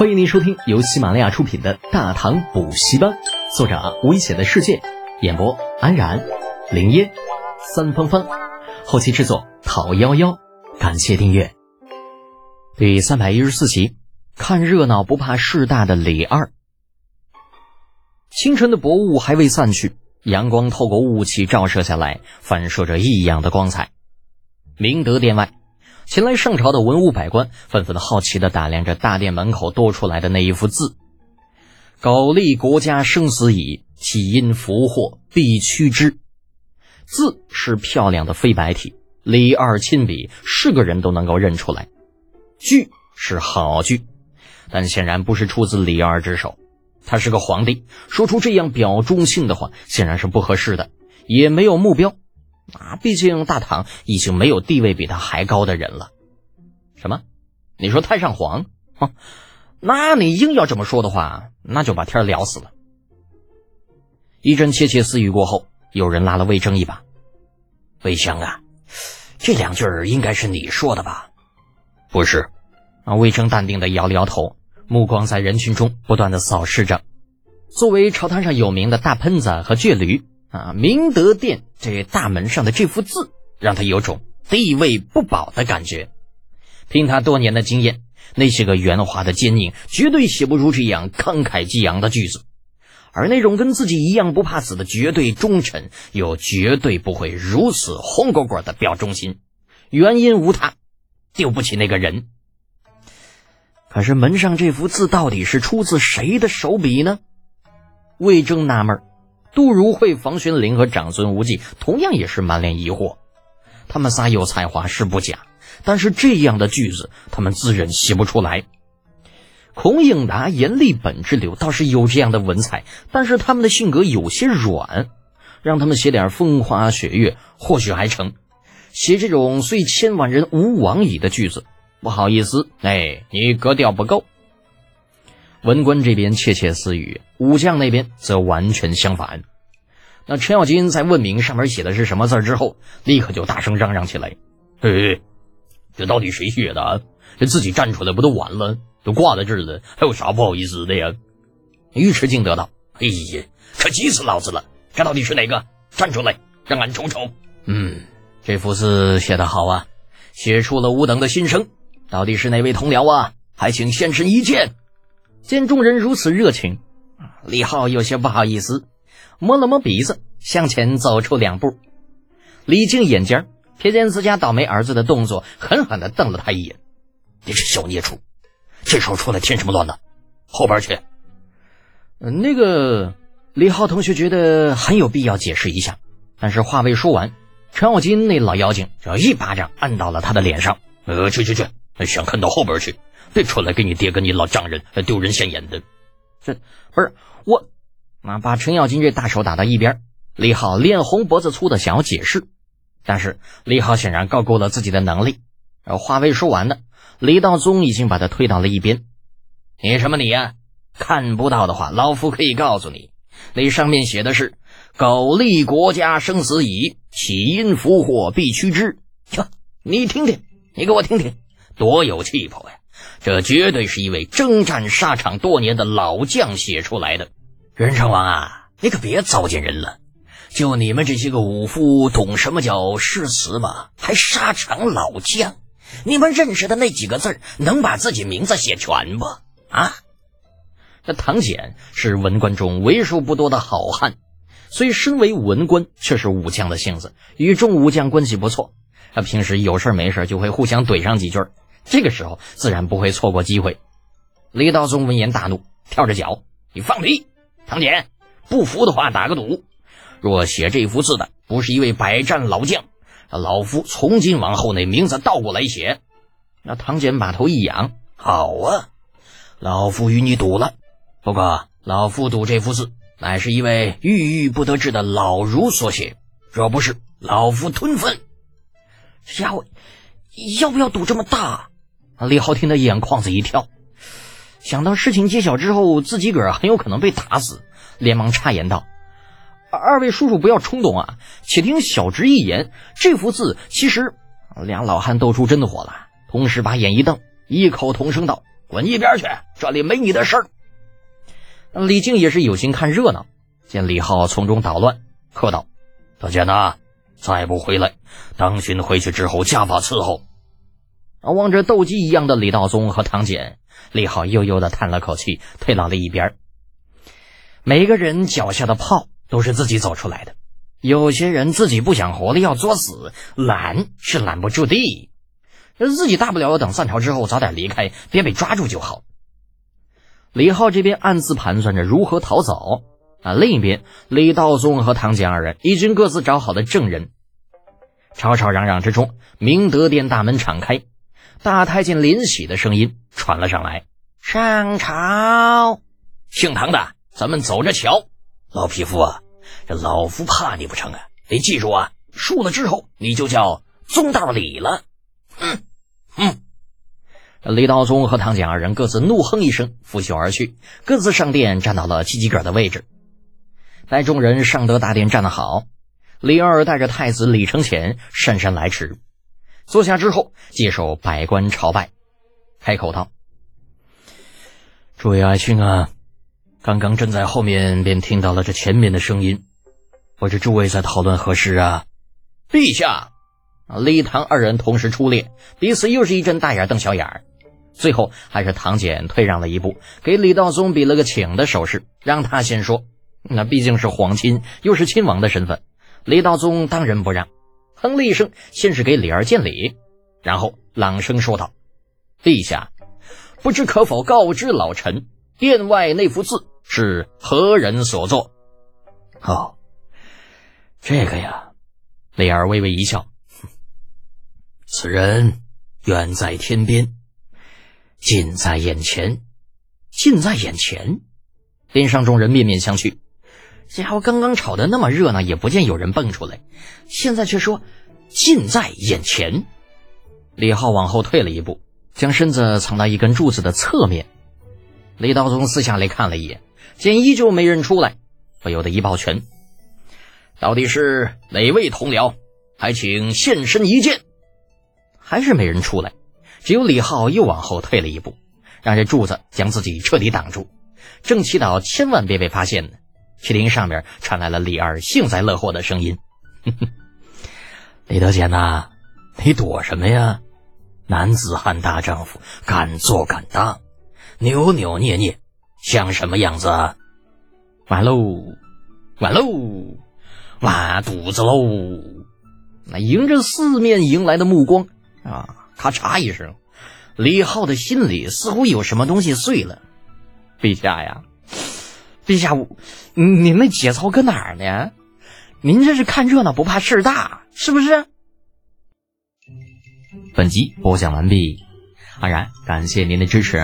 欢迎您收听由喜马拉雅出品的《大唐补习班》，作者危险的世界，演播安然、林烟、三芳芳，后期制作讨幺幺，感谢订阅。第三百一十四集，看热闹不怕事大的李二。清晨的薄雾还未散去，阳光透过雾气照射下来，反射着异样的光彩。明德殿外。前来上朝的文武百官纷纷的好奇地打量着大殿门口多出来的那一幅字：“苟利国家生死以，岂因福祸必趋之。”字是漂亮的飞白体，李二亲笔，是个人都能够认出来。句是好句，但显然不是出自李二之手。他是个皇帝，说出这样表忠信的话，显然是不合适的，也没有目标。啊，毕竟大唐已经没有地位比他还高的人了。什么？你说太上皇？哼，那你硬要这么说的话，那就把天聊死了。一阵窃窃私语过后，有人拉了魏征一把：“魏相啊，这两句应该是你说的吧？”“不是。”啊，魏征淡定的摇了摇头，目光在人群中不断的扫视着。作为朝堂上有名的大喷子和倔驴。啊，明德殿这大门上的这幅字，让他有种地位不保的感觉。凭他多年的经验，那些个圆滑的奸佞绝对写不出这样慷慨激昂的句子，而那种跟自己一样不怕死的绝对忠臣，又绝对不会如此红果果的表忠心。原因无他，丢不起那个人。可是门上这幅字到底是出自谁的手笔呢？魏征纳闷儿。杜如晦、房玄龄和长孙无忌同样也是满脸疑惑。他们仨有才华是不假，但是这样的句子他们自认写不出来。孔颖达、严厉本之流倒是有这样的文采，但是他们的性格有些软，让他们写点风花雪月或许还成。写这种虽千万人吾往矣的句子，不好意思，哎，你格调不够。文官这边窃窃私语，武将那边则完全相反。那程咬金在问明上面写的是什么字之后，立刻就大声嚷嚷起来：“嘿，这到底谁写的啊？这自己站出来不都完了？都挂在这儿了，还有啥不好意思的呀？”尉迟敬得道：“哎呀，可急死老子了！这到底是哪个？站出来，让俺瞅瞅。”嗯，这幅字写得好啊，写出了吾等的心声。到底是哪位同僚啊？还请现身一见。见众人如此热情，李浩有些不好意思，摸了摸鼻子，向前走出两步。李靖眼尖瞥见自家倒霉儿子的动作，狠狠地瞪了他一眼：“你是小孽畜，这时候出来添什么乱呢？后边去。”那个李浩同学觉得很有必要解释一下，但是话未说完，程咬金那老妖精就一巴掌按到了他的脸上：“呃，去去去，想看到后边去。”别出来给你爹跟你老丈人丢人现眼的，这不是我，啊！把程咬金这大手打到一边。李浩脸红脖子粗的想要解释，但是李浩显然高估了自己的能力。而话未说完呢，李道宗已经把他推到了一边。你什么你呀？看不到的话，老夫可以告诉你，那上面写的是“苟利国家生死以，岂因福祸必趋之”。哟，你听听，你给我听听，多有气魄呀！这绝对是一位征战沙场多年的老将写出来的。任城王啊，你可别糟践人了。就你们这些个武夫，懂什么叫诗词吗？还沙场老将？你们认识的那几个字能把自己名字写全不？啊？那唐显是文官中为数不多的好汉，虽身为文官，却是武将的性子，与众武将关系不错。他平时有事没事就会互相怼上几句。这个时候自然不会错过机会。李道宗闻言大怒，跳着脚：“你放屁！唐简，不服的话打个赌，若写这幅字的不是一位百战老将，老夫从今往后那名字倒过来写。”那唐简把头一仰：“好啊，老夫与你赌了。不过老夫赌这幅字乃是一位郁郁不得志的老儒所写，若不是，老夫吞粪。”家伙要不要赌这么大？李浩听得眼眶子一跳，想到事情揭晓之后自己个儿很有可能被打死，连忙插言道：“二位叔叔不要冲动啊，且听小侄一言。这幅字其实……”俩老汉斗出真火了，同时把眼一瞪，异口同声道：“滚一边去，这里没你的事儿。李靖也是有心看热闹，见李浩从中捣乱，喝道：“大姐呐，再不回来，当寻回去之后加法伺候。”望着斗鸡一样的李道宗和唐简，李浩悠悠的叹了口气，退到了一边。每个人脚下的炮都是自己走出来的，有些人自己不想活了要作死，拦是拦不住的。自己大不了等散朝之后早点离开，别被抓住就好。李浩这边暗自盘算着如何逃走啊，另一边李道宗和唐简二人已经各自找好了证人。吵吵嚷嚷之中，明德殿大门敞开。大太监林喜的声音传了上来：“上朝，姓唐的，咱们走着瞧。老匹夫啊，这老夫怕你不成啊？得记住啊，输了之后你就叫宗道李了。”哼，哼。李道宗和唐简二人各自怒哼一声，拂袖而去，各自上殿，站到了自己个的位置。待众人上得大殿，站得好，李二带着太子李承乾姗姗来迟。坐下之后，接受百官朝拜，开口道：“诸位爱卿啊，刚刚朕在后面便听到了这前面的声音，不知诸位在讨论何事啊？”陛下，李唐二人同时出列，彼此又是一阵大眼瞪小眼儿。最后还是唐简退让了一步，给李道宗比了个请的手势，让他先说。那毕竟是皇亲，又是亲王的身份，李道宗当仁不让。哼了一声，先是给李二见礼，然后朗声说道：“陛下，不知可否告知老臣，殿外那幅字是何人所作？”哦，这个呀，李二微微一笑：“此人远在天边，近在眼前，近在眼前。”殿上众人面面相觑。家伙刚刚吵得那么热闹，也不见有人蹦出来，现在却说近在眼前。李浩往后退了一步，将身子藏到一根柱子的侧面。李道宗四下里看了一眼，见依旧没人出来，不由得一抱拳：“到底是哪位同僚？还请现身一见。”还是没人出来，只有李浩又往后退了一步，让这柱子将自己彻底挡住，正祈祷千万别被发现呢。却听上面传来了李二幸灾乐祸的声音：“哼 哼李德简呐，你躲什么呀？男子汉大丈夫，敢做敢当，扭扭捏捏，像什么样子？完喽，完喽，完犊子喽！”那迎着四面迎来的目光啊，咔嚓一声，李浩的心里似乎有什么东西碎了。陛下呀！陛下，您那节操搁哪儿呢？您这是看热闹不怕事儿大，是不是？本集播讲完毕，安然感谢您的支持。